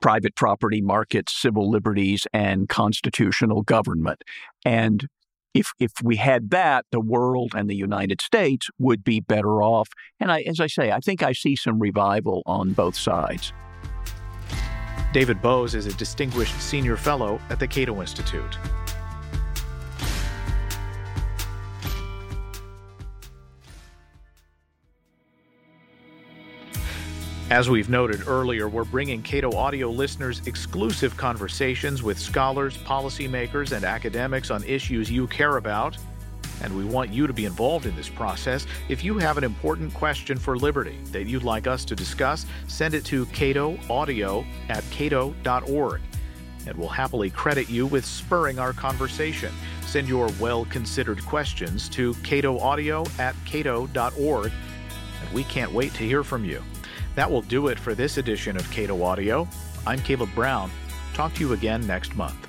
private property markets, civil liberties, and constitutional government. And if if we had that, the world and the United States would be better off. And I, as I say, I think I see some revival on both sides. David Boaz is a distinguished senior fellow at the Cato Institute. As we've noted earlier, we're bringing Cato Audio listeners exclusive conversations with scholars, policymakers, and academics on issues you care about. And we want you to be involved in this process. If you have an important question for Liberty that you'd like us to discuss, send it to Cato Audio at cato.org. And we'll happily credit you with spurring our conversation. Send your well considered questions to Cato Audio at cato.org. And we can't wait to hear from you. That will do it for this edition of Cato Audio. I'm Caleb Brown. Talk to you again next month.